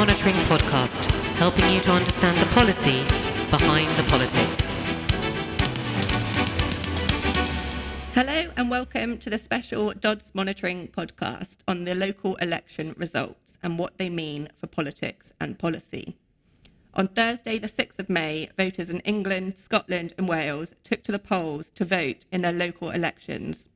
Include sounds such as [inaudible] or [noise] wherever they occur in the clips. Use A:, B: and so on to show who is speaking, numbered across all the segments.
A: Monitoring podcast, helping you to understand the policy behind the politics.
B: Hello and welcome to the special Dods Monitoring podcast on the local election results and what they mean for politics and policy. On Thursday, the 6th of May, voters in England, Scotland, and Wales took to the polls to vote in their local elections.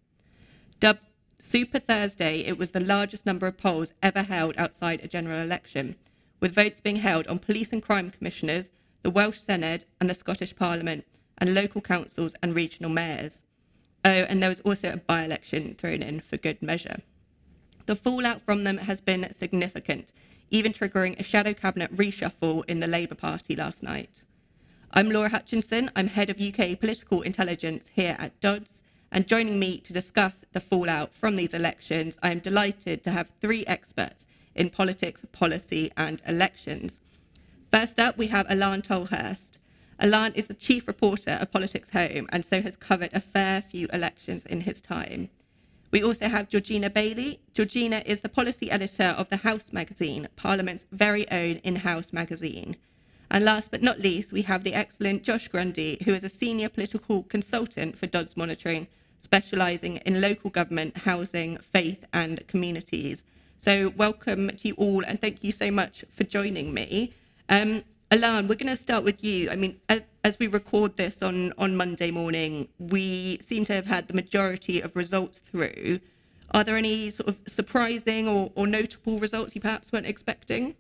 B: Dubbed Super Thursday, it was the largest number of polls ever held outside a general election, with votes being held on police and crime commissioners, the Welsh Senedd, and the Scottish Parliament, and local councils and regional mayors. Oh, and there was also a by election thrown in for good measure. The fallout from them has been significant, even triggering a shadow cabinet reshuffle in the Labour Party last night. I'm Laura Hutchinson. I'm head of UK political intelligence here at Dods. And joining me to discuss the fallout from these elections, I am delighted to have three experts in politics, policy, and elections. First up, we have Alan Tolhurst. Alan is the chief reporter of Politics Home and so has covered a fair few elections in his time. We also have Georgina Bailey. Georgina is the policy editor of the House magazine, Parliament's very own in house magazine. And last but not least, we have the excellent Josh Grundy, who is a senior political consultant for Dods Monitoring, specialising in local government, housing, faith, and communities. So, welcome to you all, and thank you so much for joining me. Um, Alan, we're going to start with you. I mean, as, as, we record this on, on Monday morning, we seem to have had the majority of results through. Are there any sort of surprising or, or notable results you perhaps weren't expecting?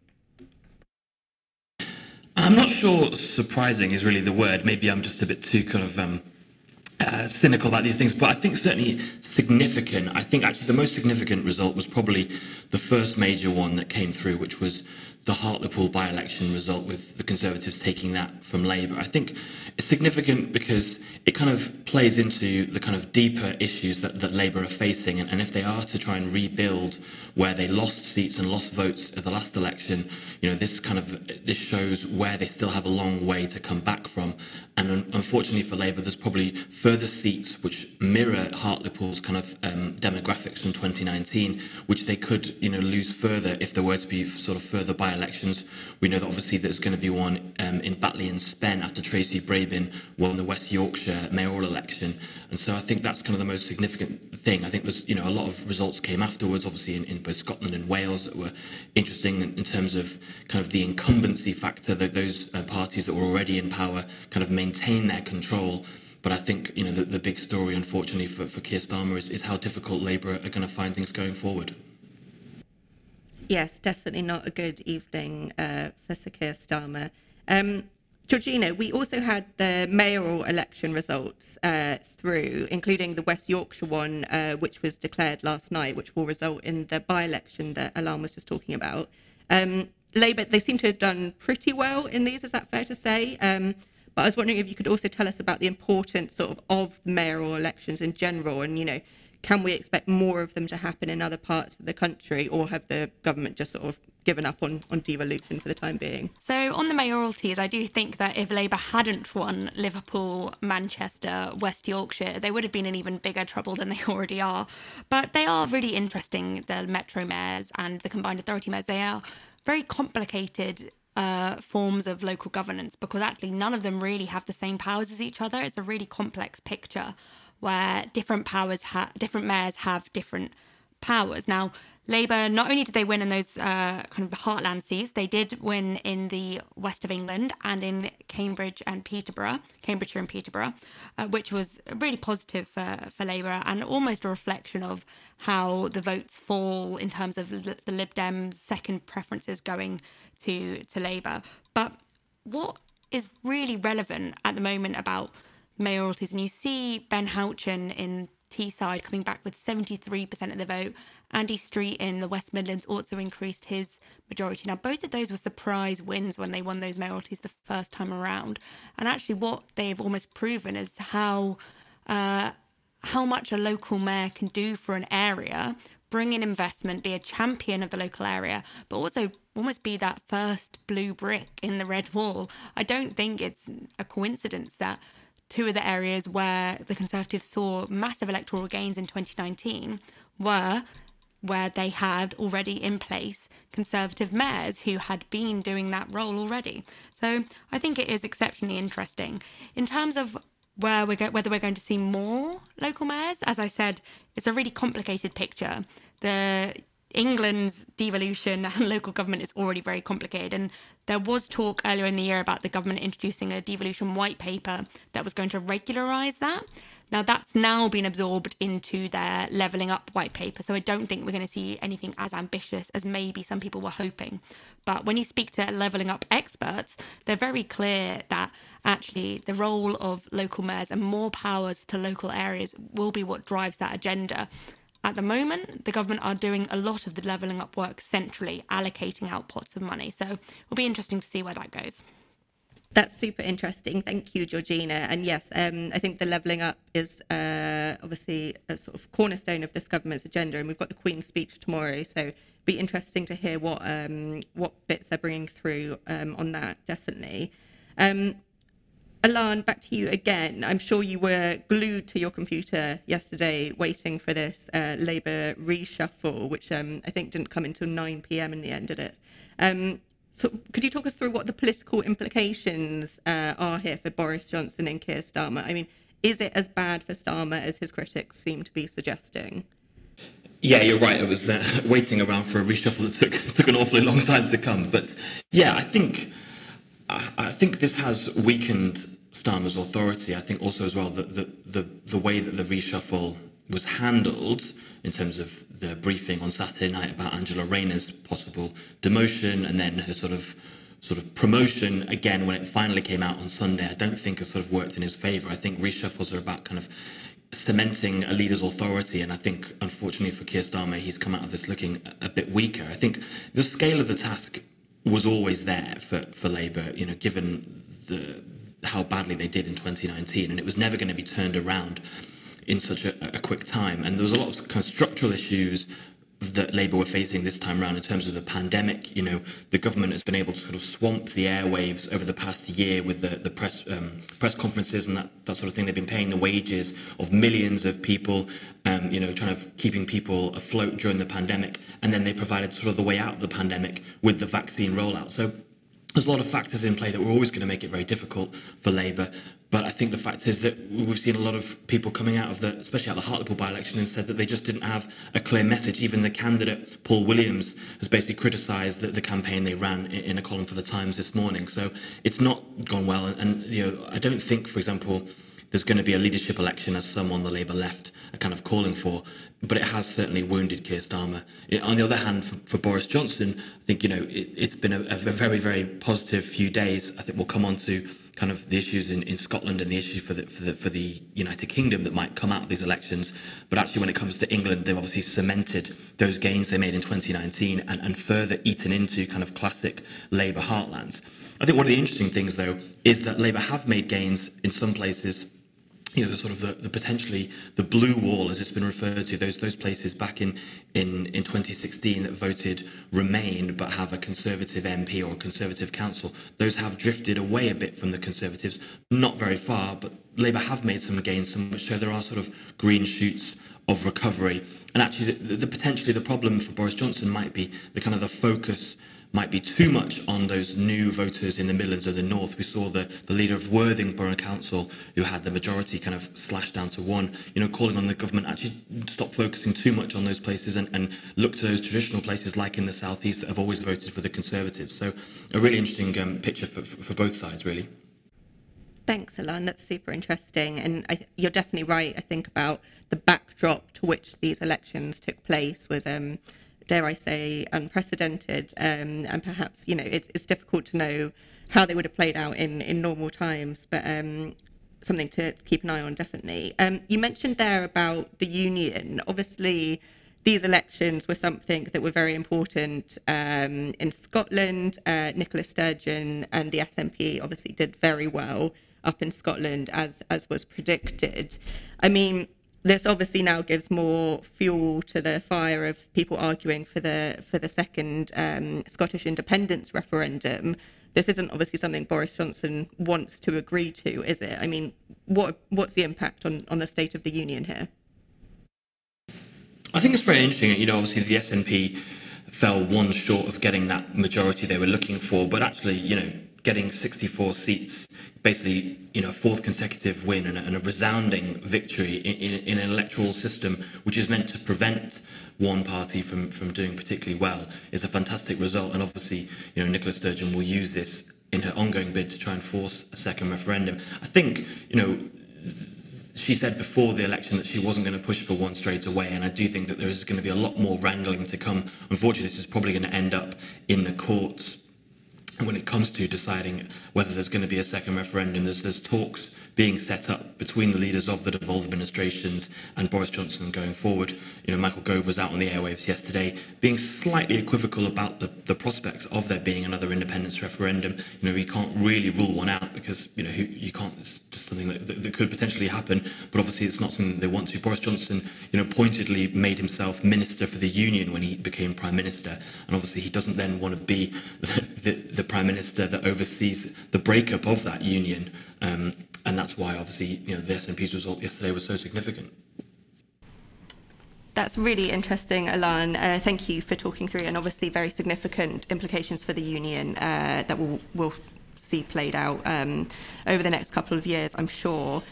C: I'm not sure surprising is really the word. Maybe I'm just a bit too kind of um, uh, cynical about these things, but I think certainly significant. I think actually the most significant result was probably the first major one that came through, which was the Hartlepool by-election result with the Conservatives taking that from Labour. I think it's significant because it kind of plays into the kind of deeper issues that, that Labour are facing. And, and if they are to try and rebuild where they lost seats and lost votes at the last election, you know, this kind of this shows where they still have a long way to come back from. Unfortunately for Labour, there's probably further seats which mirror Hartlepool's kind of um, demographics from 2019, which they could, you know, lose further if there were to be sort of further by-elections. We know that obviously there's going to be one um, in Batley and Spen after Tracy Brabin won the West Yorkshire mayoral election. And so I think that's kind of the most significant thing. I think there's, you know, a lot of results came afterwards, obviously in, in both Scotland and Wales that were interesting in, in terms of kind of the incumbency factor that those uh, parties that were already in power kind of maintain their control. But I think you know the, the big story, unfortunately, for, for Keir Starmer is, is how difficult Labour are going to find things going forward.
B: Yes, definitely not a good evening uh, for Sir Keir Starmer. Um, Georgina, we also had the mayoral election results uh, through, including the West Yorkshire one, uh, which was declared last night, which will result in the by election that Alan was just talking about. Um, Labour, they seem to have done pretty well in these, is that fair to say? Um, but I was wondering if you could also tell us about the importance sort of of mayoral elections in general, and you know, can we expect more of them to happen in other parts of the country, or have the government just sort of given up on, on devolution for the time being?
D: So, on the mayoralties, I do think that if Labour hadn't won Liverpool, Manchester, West Yorkshire, they would have been in even bigger trouble than they [laughs] already are. But they are really interesting, the metro mayors and the combined authority mayors. They are very complicated uh, forms of local governance because actually none of them really have the same powers as each other. It's a really complex picture where different powers, ha- different mayors have different powers. Now, Labour, not only did they win in those uh, kind of heartland seats, they did win in the west of England and in Cambridge and Peterborough, Cambridgeshire and Peterborough, uh, which was really positive for, for Labour and almost a reflection of how the votes fall in terms of the Lib Dems' second preferences going to, to Labour. But what is really relevant at the moment about mayoralties, and you see Ben Houchen in Teesside coming back with 73% of the vote. Andy Street in the West Midlands also increased his majority. Now, both of those were surprise wins when they won those mayoralties the first time around. And actually, what they've almost proven is how. Uh, how much a local mayor can do for an area, bring in investment, be a champion of the local area, but also almost be that first blue brick in the red wall. I don't think it's a coincidence that two of the areas where the Conservatives saw massive electoral gains in 2019 were where they had already in place Conservative mayors who had been doing that role already. So I think it is exceptionally interesting. In terms of where we're go- whether we're going to see more local mayors, as I said, it's a really complicated picture. The England's devolution and [laughs] local government is already very complicated. And there was talk earlier in the year about the government introducing a devolution white paper that was going to regularise that. Now, that's now been absorbed into their levelling up white paper. So I don't think we're going to see anything as ambitious as maybe some people were hoping. But when you speak to levelling up experts, they're very clear that actually the role of local mayors and more powers to local areas will be what drives that agenda. At the moment, the government are doing a lot of the levelling up work centrally, allocating out pots of money. So it'll be interesting to see where that goes.
B: That's super interesting. Thank you, Georgina. And yes, um, I think the levelling up is uh, obviously a sort of cornerstone of this government's agenda, and we've got the Queen's speech tomorrow, so it'll be interesting to hear what um, what bits they're bringing through um, on that. Definitely. Um, Alan, back to you again. I'm sure you were glued to your computer yesterday waiting for this uh, Labour reshuffle, which um, I think didn't come until 9 pm in the end, did it? Um, so could you talk us through what the political implications uh, are here for Boris Johnson and Keir Starmer? I mean, is it as bad for Starmer as his critics seem to be suggesting?
C: Yeah, you're right. I was uh, [laughs] waiting around for a reshuffle that took took an awfully long time to come. But yeah, I think I, I think this has weakened Starmer's authority. I think also as well that the, the, the way that the reshuffle was handled in terms of the briefing on Saturday night about Angela Rayner's possible demotion and then her sort of sort of promotion again when it finally came out on Sunday, I don't think has sort of worked in his favour. I think reshuffles are about kind of cementing a leader's authority, and I think unfortunately for Keir Starmer, he's come out of this looking a, a bit weaker. I think the scale of the task was always there for, for Labour, you know, given the how badly they did in 2019, and it was never going to be turned around in such a, a quick time. And there was a lot of kind of structural issues that Labour were facing this time around in terms of the pandemic. You know, the government has been able to sort of swamp the airwaves over the past year with the, the press um, press conferences and that, that sort of thing. They've been paying the wages of millions of people, um, you know, trying to keeping people afloat during the pandemic. And then they provided sort of the way out of the pandemic with the vaccine rollout. So there's a lot of factors in play that were always going to make it very difficult for Labour. But I think the fact is that we've seen a lot of people coming out of the, especially out of the Hartlepool by-election, and said that they just didn't have a clear message. Even the candidate, Paul Williams, has basically criticised the, the campaign they ran in, a column for the Times this morning. So it's not gone well. And, and you know, I don't think, for example, there's going to be a leadership election as some on the Labour left are kind of calling for, but it has certainly wounded Keir Starmer. On the other hand, for, for Boris Johnson, I think you know it, has been a, a, very very positive few days. I think we'll come on to kind of the issues in, in Scotland and the issues for the, for the for the United Kingdom that might come out of these elections. But actually, when it comes to England, they've obviously cemented those gains they made in 2019 and, and further eaten into kind of classic Labour heartlands. I think one of the interesting things, though, is that Labour have made gains in some places you know, the sort of the, the, potentially the blue wall, as it's been referred to, those those places back in, in, in 2016 that voted Remain but have a Conservative MP or a Conservative council, those have drifted away a bit from the Conservatives, not very far, but Labour have made some gains, some which show there are sort of green shoots of recovery. And actually, the, the, potentially the problem for Boris Johnson might be the kind of the focus might be too much on those new voters in the Midlands or the North. We saw the, the leader of Worthing Borough Council, who had the majority kind of slashed down to one, you know, calling on the government actually stop focusing too much on those places and, and look to those traditional places like in the South East that have always voted for the Conservatives. So a really interesting um, picture for, for, for both sides, really.
B: Thanks, Alan. That's super interesting. And I, you're definitely right, I think, about the backdrop to which these elections took place was... Um, dare I say, unprecedented. Um, and perhaps, you know, it's, it's difficult to know how they would have played out in, in normal times, but um, something to keep an eye on, definitely. Um, you mentioned there about the union. Obviously, these elections were something that were very important um, in Scotland. Uh, Nicola Sturgeon and the SNP obviously did very well up in Scotland, as as was predicted. I mean, this obviously now gives more fuel to the fire of people arguing for the for the second um, Scottish independence referendum. This isn't obviously something Boris Johnson wants to agree to, is it? I mean, what what's the impact on, on the state of the union here?
C: I think it's very interesting. You know, obviously the SNP fell one short of getting that majority they were looking for, but actually, you know, getting 64 seats, basically, you know, a fourth consecutive win and a, and a resounding victory in, in, in, an electoral system which is meant to prevent one party from, from doing particularly well is a fantastic result. And obviously, you know, Nicola Sturgeon will use this in her ongoing bid to try and force a second referendum. I think, you know, she said before the election that she wasn't going to push for one straight away, and I do think that there is going to be a lot more wrangling to come. Unfortunately, this is probably going to end up in the courts when it comes to deciding whether there's going to be a second referendum. There's, there's talks being set up between the leaders of the devolved administrations and Boris Johnson going forward. You know, Michael Gove was out on the airwaves yesterday being slightly equivocal about the, the prospects of there being another independence referendum. You know, we can't really rule one out because, you know, you can't, it's just something that, that, that could potentially happen, but obviously it's not something they want to. Boris Johnson, you know, pointedly made himself Minister for the Union when he became Prime Minister, and obviously he doesn't then want to be [laughs] the, the Prime Minister that oversees the breakup of that union. Um, and that's why obviously you know the SNP's result yesterday was so significant.
B: That's really interesting, Alan. Uh, thank you for talking through, and obviously very significant implications for the union uh, that we'll, we'll see played out um, over the next couple of years, I'm sure.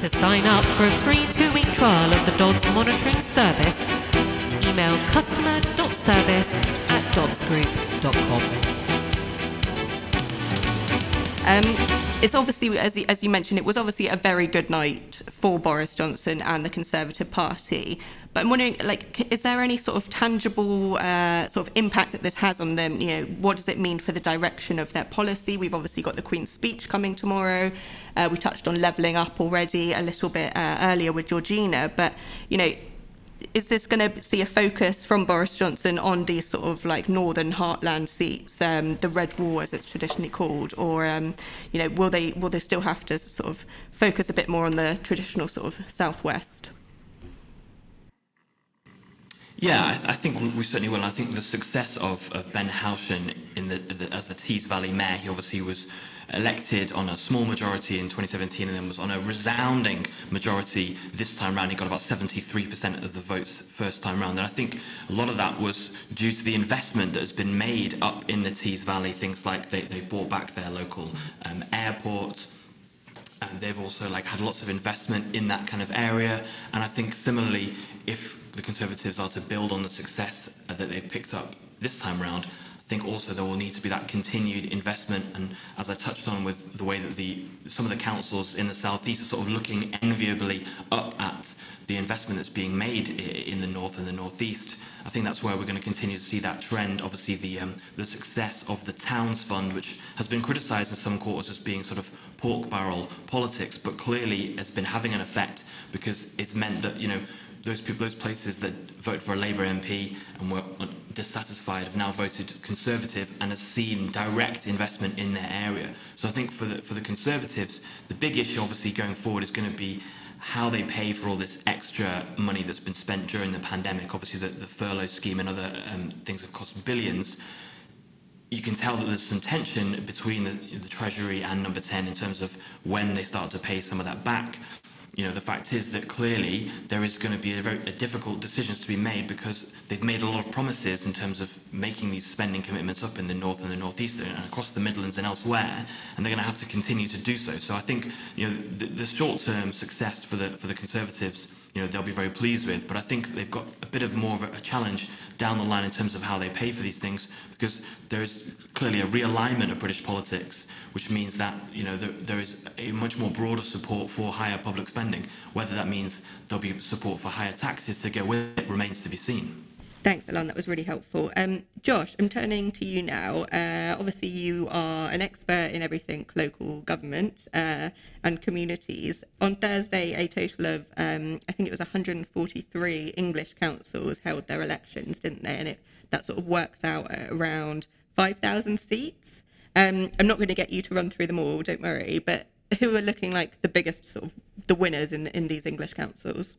A: To sign up for a free two-week trial of the Dods monitoring service, email customer.service at dodsgroup.com.
B: Um, it's obviously, as, as you mentioned, it was obviously a very good night for Boris Johnson and the Conservative Party. But I'm wondering, like, is there any sort of tangible uh, sort of impact that this has on them? You know, what does it mean for the direction of their policy? We've obviously got the Queen's speech coming tomorrow. Uh, we touched on levelling up already a little bit uh, earlier with Georgina. But, you know, is this going to see a focus from Boris Johnson on these sort of like northern heartland seats, um, the red wall as it's traditionally called, or um, you know, will they will they still have to sort of focus a bit more on the traditional sort of southwest?
C: Yeah, I, I think we certainly will. I think the success of, of Ben Houchen in the, the, as the Tees Valley mayor, he obviously was elected on a small majority in 2017 and then was on a resounding majority this time round. He got about 73% of the votes first time round. And I think a lot of that was due to the investment that has been made up in the Tees Valley. Things like they, they bought back their local um, airport. And they've also like had lots of investment in that kind of area. And I think similarly, if the Conservatives are to build on the success that they've picked up this time round, I think also there will need to be that continued investment. And as I touched on with the way that the some of the councils in the southeast are sort of looking enviably up at the investment that's being made in the north and the northeast. I think that's where we're going to continue to see that trend. Obviously, the um, the success of the Towns Fund, which has been criticised in some quarters as being sort of pork barrel politics, but clearly has been having an effect because it's meant that you know those people, those places that voted for a Labour MP and were dissatisfied have now voted Conservative and has seen direct investment in their area. So I think for the, for the Conservatives, the big issue obviously going forward is going to be how they pay for all this extra money that's been spent during the pandemic. Obviously, the, the furlough scheme and other um, things have cost billions. You can tell that there's some tension between the, the Treasury and Number 10 in terms of when they start to pay some of that back you know, the fact is that clearly there is going to be a very a difficult decisions to be made because they've made a lot of promises in terms of making these spending commitments up in the north and the northeast and across the Midlands and elsewhere, and they're going to have to continue to do so. So I think you know the, the short-term success for the for the Conservatives, you know, they'll be very pleased with, but I think they've got a bit of more of a, a challenge down the line in terms of how they pay for these things because there is clearly a realignment of British politics which means that you know there, there is a much more broader support for higher public spending. Whether that means there'll be support for higher taxes to go with it remains to be seen.
B: Thanks, Alan. That was really helpful. Um, Josh, I'm turning to you now. Uh, obviously, you are an expert in everything local government uh, and communities. On Thursday, a total of, um, I think it was 143 English councils held their elections, didn't they? And it, that sort of works out around 5,000 seats. Um, I'm not going to get you to run through them all, don't worry. But who are looking like the biggest sort of the winners in in these English councils?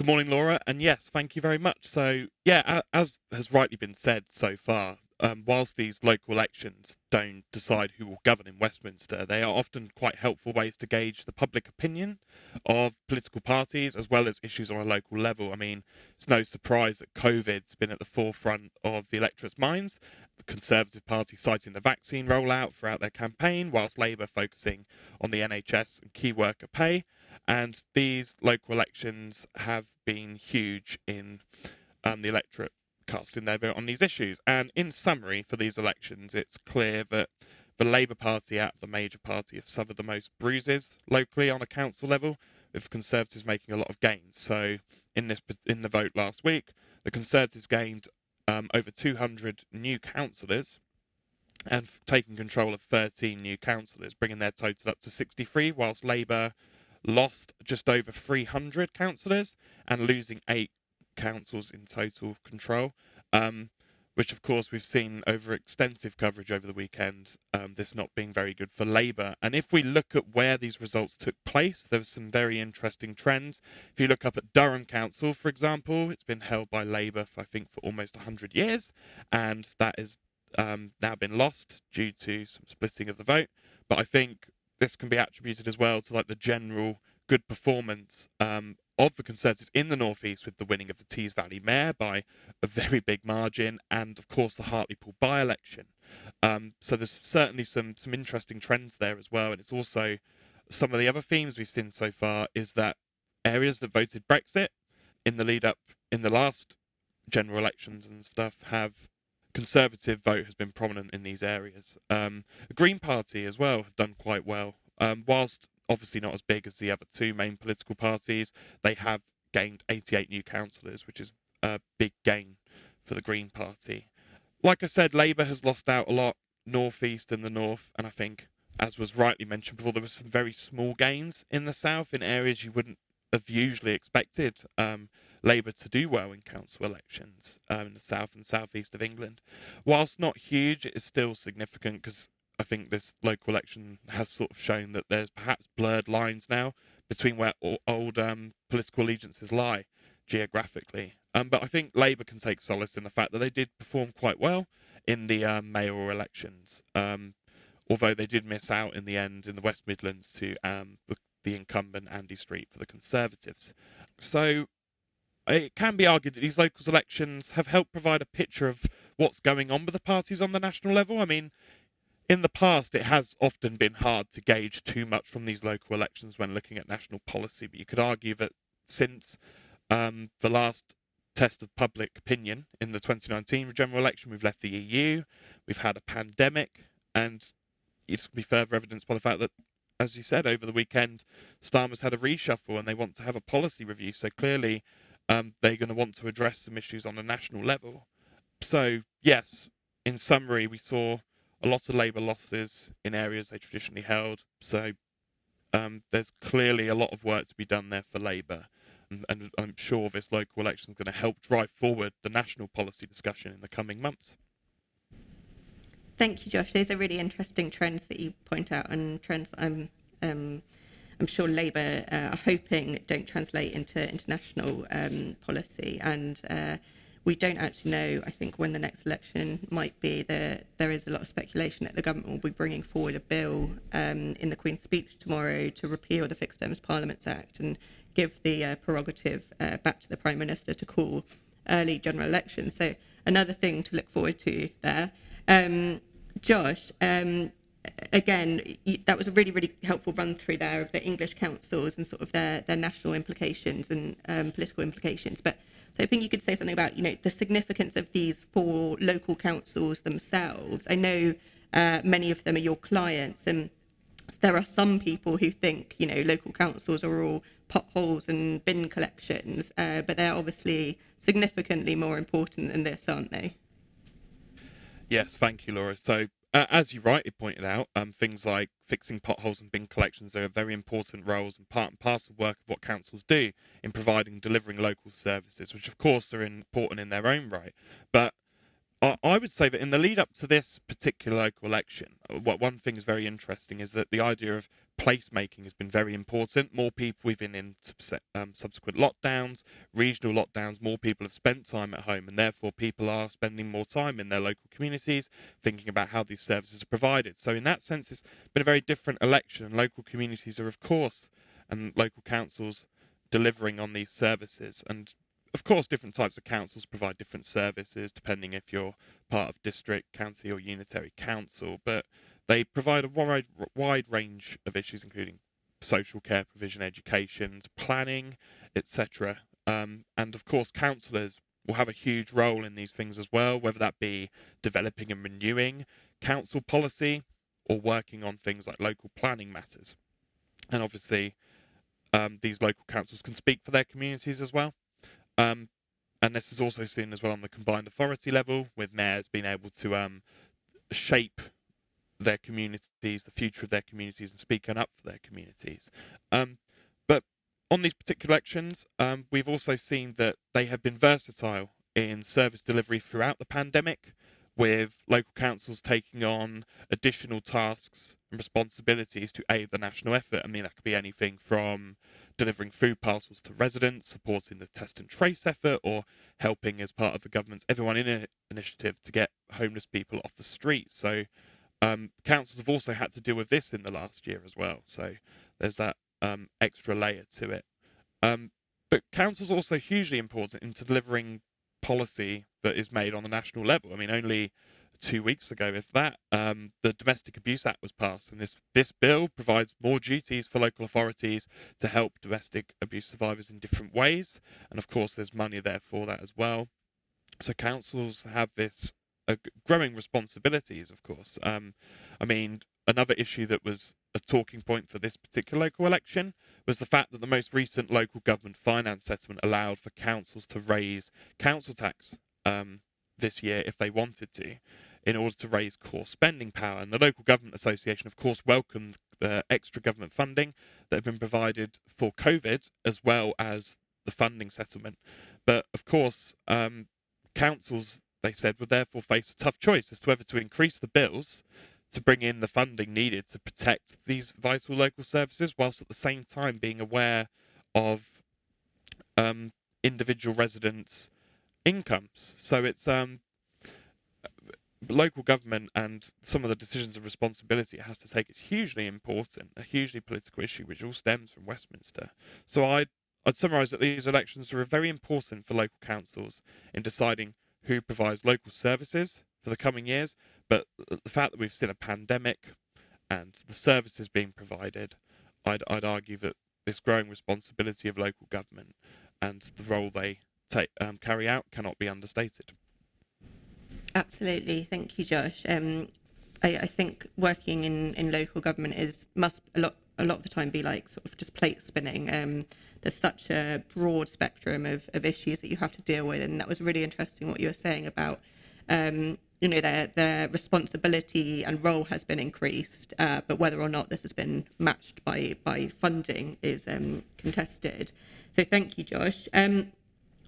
E: Good morning, Laura, and yes, thank you very much. So, yeah, as has rightly been said so far, um, whilst these local elections don't decide who will govern in Westminster, they are often quite helpful ways to gauge the public opinion of political parties as well as issues on a local level. I mean, it's no surprise that COVID's been at the forefront of the electorate's minds. The Conservative Party citing the vaccine rollout throughout their campaign, whilst Labour focusing on the NHS and key worker pay. And these local elections have been huge in um, the electorate casting their vote on these issues. And in summary, for these elections, it's clear that the Labour Party, of the major party, has suffered the most bruises locally on a council level, with Conservatives making a lot of gains. So, in this in the vote last week, the Conservatives gained um, over 200 new councillors and taking control of 13 new councillors, bringing their total up to 63, whilst Labour lost just over 300 councillors and losing eight councils in total control, um, which of course we've seen over extensive coverage over the weekend, um, this not being very good for Labour. And if we look at where these results took place, there were some very interesting trends. If you look up at Durham Council, for example, it's been held by Labour, for, I think, for almost 100 years, and that has um, now been lost due to some splitting of the vote. But I think this can be attributed as well to like the general good performance um, of the Conservatives in the Northeast with the winning of the Tees Valley Mayor by a very big margin, and of course the Hartlepool by-election. Um, so there's certainly some some interesting trends there as well, and it's also some of the other themes we've seen so far is that areas that voted Brexit in the lead up in the last general elections and stuff have conservative vote has been prominent in these areas. Um, the Green Party as well have done quite well. Um, whilst obviously not as big as the other two main political parties. They have gained 88 new councillors, which is a big gain for the Green Party. Like I said, Labour has lost out a lot northeast and the north, and I think, as was rightly mentioned before, there were some very small gains in the south in areas you wouldn't have usually expected um, Labour to do well in council elections um, in the south and southeast of England. Whilst not huge, it is still significant because I think this local election has sort of shown that there's perhaps blurred lines now between where old um, political allegiances lie geographically. Um, but I think Labour can take solace in the fact that they did perform quite well in the um, mayoral elections, um, although they did miss out in the end in the West Midlands to um, the, the incumbent Andy Street for the Conservatives. So it can be argued that these local elections have helped provide a picture of what's going on with the parties on the national level. I mean, in the past, it has often been hard to gauge too much from these local elections when looking at national policy, but you could argue that since um, the last test of public opinion in the 2019 general election, we've left the EU, we've had a pandemic, and it's going to be further evidenced by the fact that, as you said, over the weekend, Starmer's had a reshuffle and they want to have a policy review. So clearly, um, they're going to want to address some issues on a national level. So, yes, in summary, we saw a lot of Labour losses in areas they traditionally held. So um, there's clearly a lot of work to be done there for Labour. And, and I'm sure this local election is going to help drive forward the national policy discussion in the coming months.
B: Thank you, Josh. Those are really interesting trends that you point out, and trends I'm um, I'm sure Labour uh, are hoping don't translate into international um, policy. And uh, we don't actually know, I think, when the next election might be. There, there is a lot of speculation that the government will be bringing forward a bill um, in the Queen's speech tomorrow to repeal the Fixed Terms Parliaments Act and give the uh, prerogative uh, back to the Prime Minister to call early general elections. So another thing to look forward to there. Um, Josh, um, again, that was a really, really helpful run through there of the English councils and sort of their, their national implications and um, political implications. But so I think you could say something about, you know, the significance of these for local councils themselves. I know uh, many of them are your clients, and there are some people who think, you know, local councils are all potholes and bin collections, uh, but they're obviously significantly more important than this, aren't they?
E: Yes, thank you, Laura. So uh, as you rightly pointed out, um, things like fixing potholes and bin collections are very important roles and part and parcel work of what councils do in providing delivering local services, which of course are important in their own right. But I, would say that in the lead up to this particular local election, uh, what one thing is very interesting is that the idea of placemaking has been very important. More people, even in um, subsequent lockdowns, regional lockdowns, more people have spent time at home, and therefore people are spending more time in their local communities, thinking about how these services are provided. So, in that sense, it's been a very different election, and local communities are, of course, and local councils delivering on these services. And of course, different types of councils provide different services depending if you're part of district, county, or unitary council, but they provide a wide, wide range of issues, including social care provision, education, planning, etc. Um, and of course, councillors will have a huge role in these things as well, whether that be developing and renewing council policy or working on things like local planning matters. And obviously, um, these local councils can speak for their communities as well. Um, and this is also seen as well on the combined authority level, with mayors being able to um, shape their communities, the future of their communities, and speaking up for their communities. Um, but on these particular elections, um, we've also seen that they have been versatile in service delivery throughout the pandemic, with local councils taking on additional tasks and responsibilities to aid the national effort. I mean, that could be anything from delivering food parcels to residents, supporting the test and trace effort, or helping as part of the government's Everyone In initiative to get homeless people off the streets. So, um, councils have also had to deal with this in the last year as well. So, there's that um, extra layer to it. Um, but councils are also hugely important into delivering policy that is made on the national level. I mean, only two weeks ago, if that, um, the Domestic Abuse Act was passed, and this this bill provides more duties for local authorities to help domestic abuse survivors in different ways, and of course, there's money there for that as well. So councils have this uh, growing responsibilities, of course. Um, I mean, another issue that was a talking point for this particular local election was the fact that the most recent local government finance settlement allowed for councils to raise council tax um, this year if they wanted to in order to raise core spending power. And the Local Government Association, of course, welcomed the extra government funding that had been provided for COVID as well as the funding settlement. But of course, um, councils, they said, would therefore face a tough choice as to whether to increase the bills to bring in the funding needed to protect these vital local services, whilst at the same time being aware of um, individual residents' incomes. So it's um, local government and some of the decisions and responsibility it has to take is hugely important, a hugely political issue, which all stems from Westminster. So I'd, I'd summarise that these elections are very important for local councils in deciding who provides local services for the coming years. But the fact that we've seen a pandemic and the services being provided, I'd, I'd argue that this growing responsibility of local government and the role they take, um, carry out cannot be understated.
B: Absolutely, thank you, Josh. Um, I, I, think working in, in local government is must a lot a lot of the time be like sort of just plate spinning. Um, there's such a broad spectrum of, of issues that you have to deal with, and that was really interesting what you were saying about. Um, you know their their responsibility and role has been increased, uh, but whether or not this has been matched by by funding is um, contested. So thank you, Josh. Um,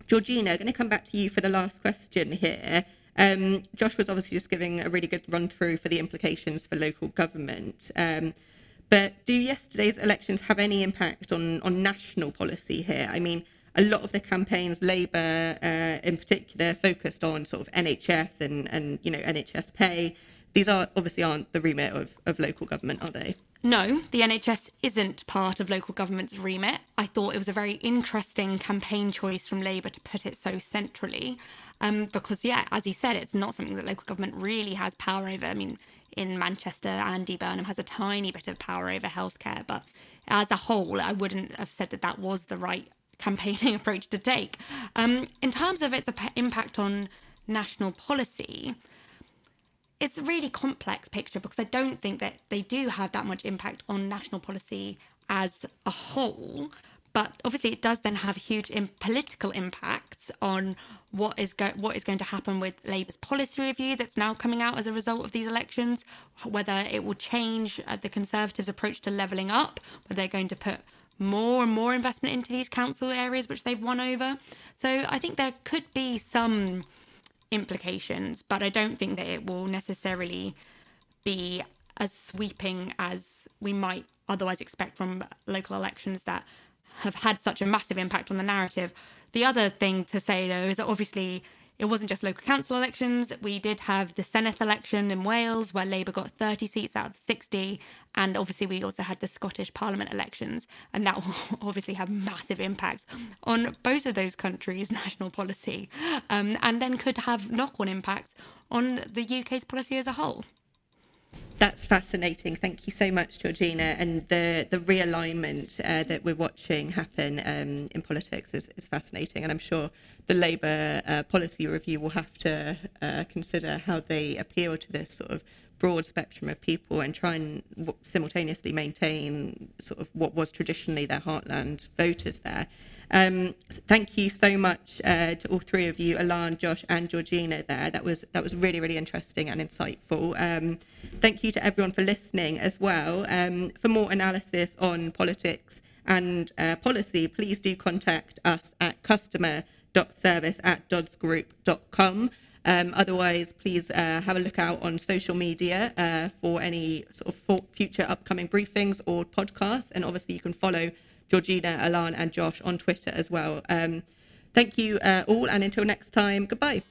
B: Georgina, going to come back to you for the last question here. Um, Josh was obviously just giving a really good run through for the implications for local government. Um, but do yesterday's elections have any impact on, on national policy here? I mean, a lot of the campaigns, Labour uh, in particular, focused on sort of NHS and, and you know NHS pay. These are obviously aren't the remit of, of local government, are they?
D: No, the NHS isn't part of local government's remit. I thought it was a very interesting campaign choice from Labour to put it so centrally. Um, because, yeah, as you said, it's not something that local government really has power over. I mean, in Manchester, Andy Burnham has a tiny bit of power over healthcare, but as a whole, I wouldn't have said that that was the right campaigning [laughs] approach to take. Um, in terms of its impact on national policy, it's a really complex picture because I don't think that they do have that much impact on national policy as a whole. But obviously, it does then have huge in political impacts on what is go- what is going to happen with Labour's policy review that's now coming out as a result of these elections. Whether it will change uh, the Conservatives' approach to levelling up, whether they're going to put more and more investment into these council areas which they've won over. So I think there could be some implications, but I don't think that it will necessarily be as sweeping as we might otherwise expect from local elections that have had such a massive impact on the narrative. The other thing to say, though, is that obviously it wasn't just local council elections. We did have the Senedd election in Wales, where Labour got 30 seats out of 60. And obviously, we also had the Scottish Parliament elections. And that will [laughs] obviously have massive impacts on both of those countries' [laughs] national policy, um, and then could have knock on impacts on the UK's policy as a whole.
B: That's fascinating. Thank you so much, Georgina. And the the realignment uh, that we're watching happen um, in politics is, is fascinating. And I'm sure the Labour uh, policy review will have to uh, consider how they appeal to this sort of broad spectrum of people and try and simultaneously maintain sort of what was traditionally their heartland voters there. Um, thank you so much uh, to all three of you, Alan, Josh, and Georgina. There, that was that was really really interesting and insightful. Um, thank you to everyone for listening as well. Um, for more analysis on politics and uh, policy, please do contact us at customer.service at. Um, otherwise, please uh, have a look out on social media uh, for any sort of future upcoming briefings or podcasts. And obviously, you can follow Georgina, Alan, and Josh on Twitter as well. Um, thank you uh, all, and until next time, goodbye.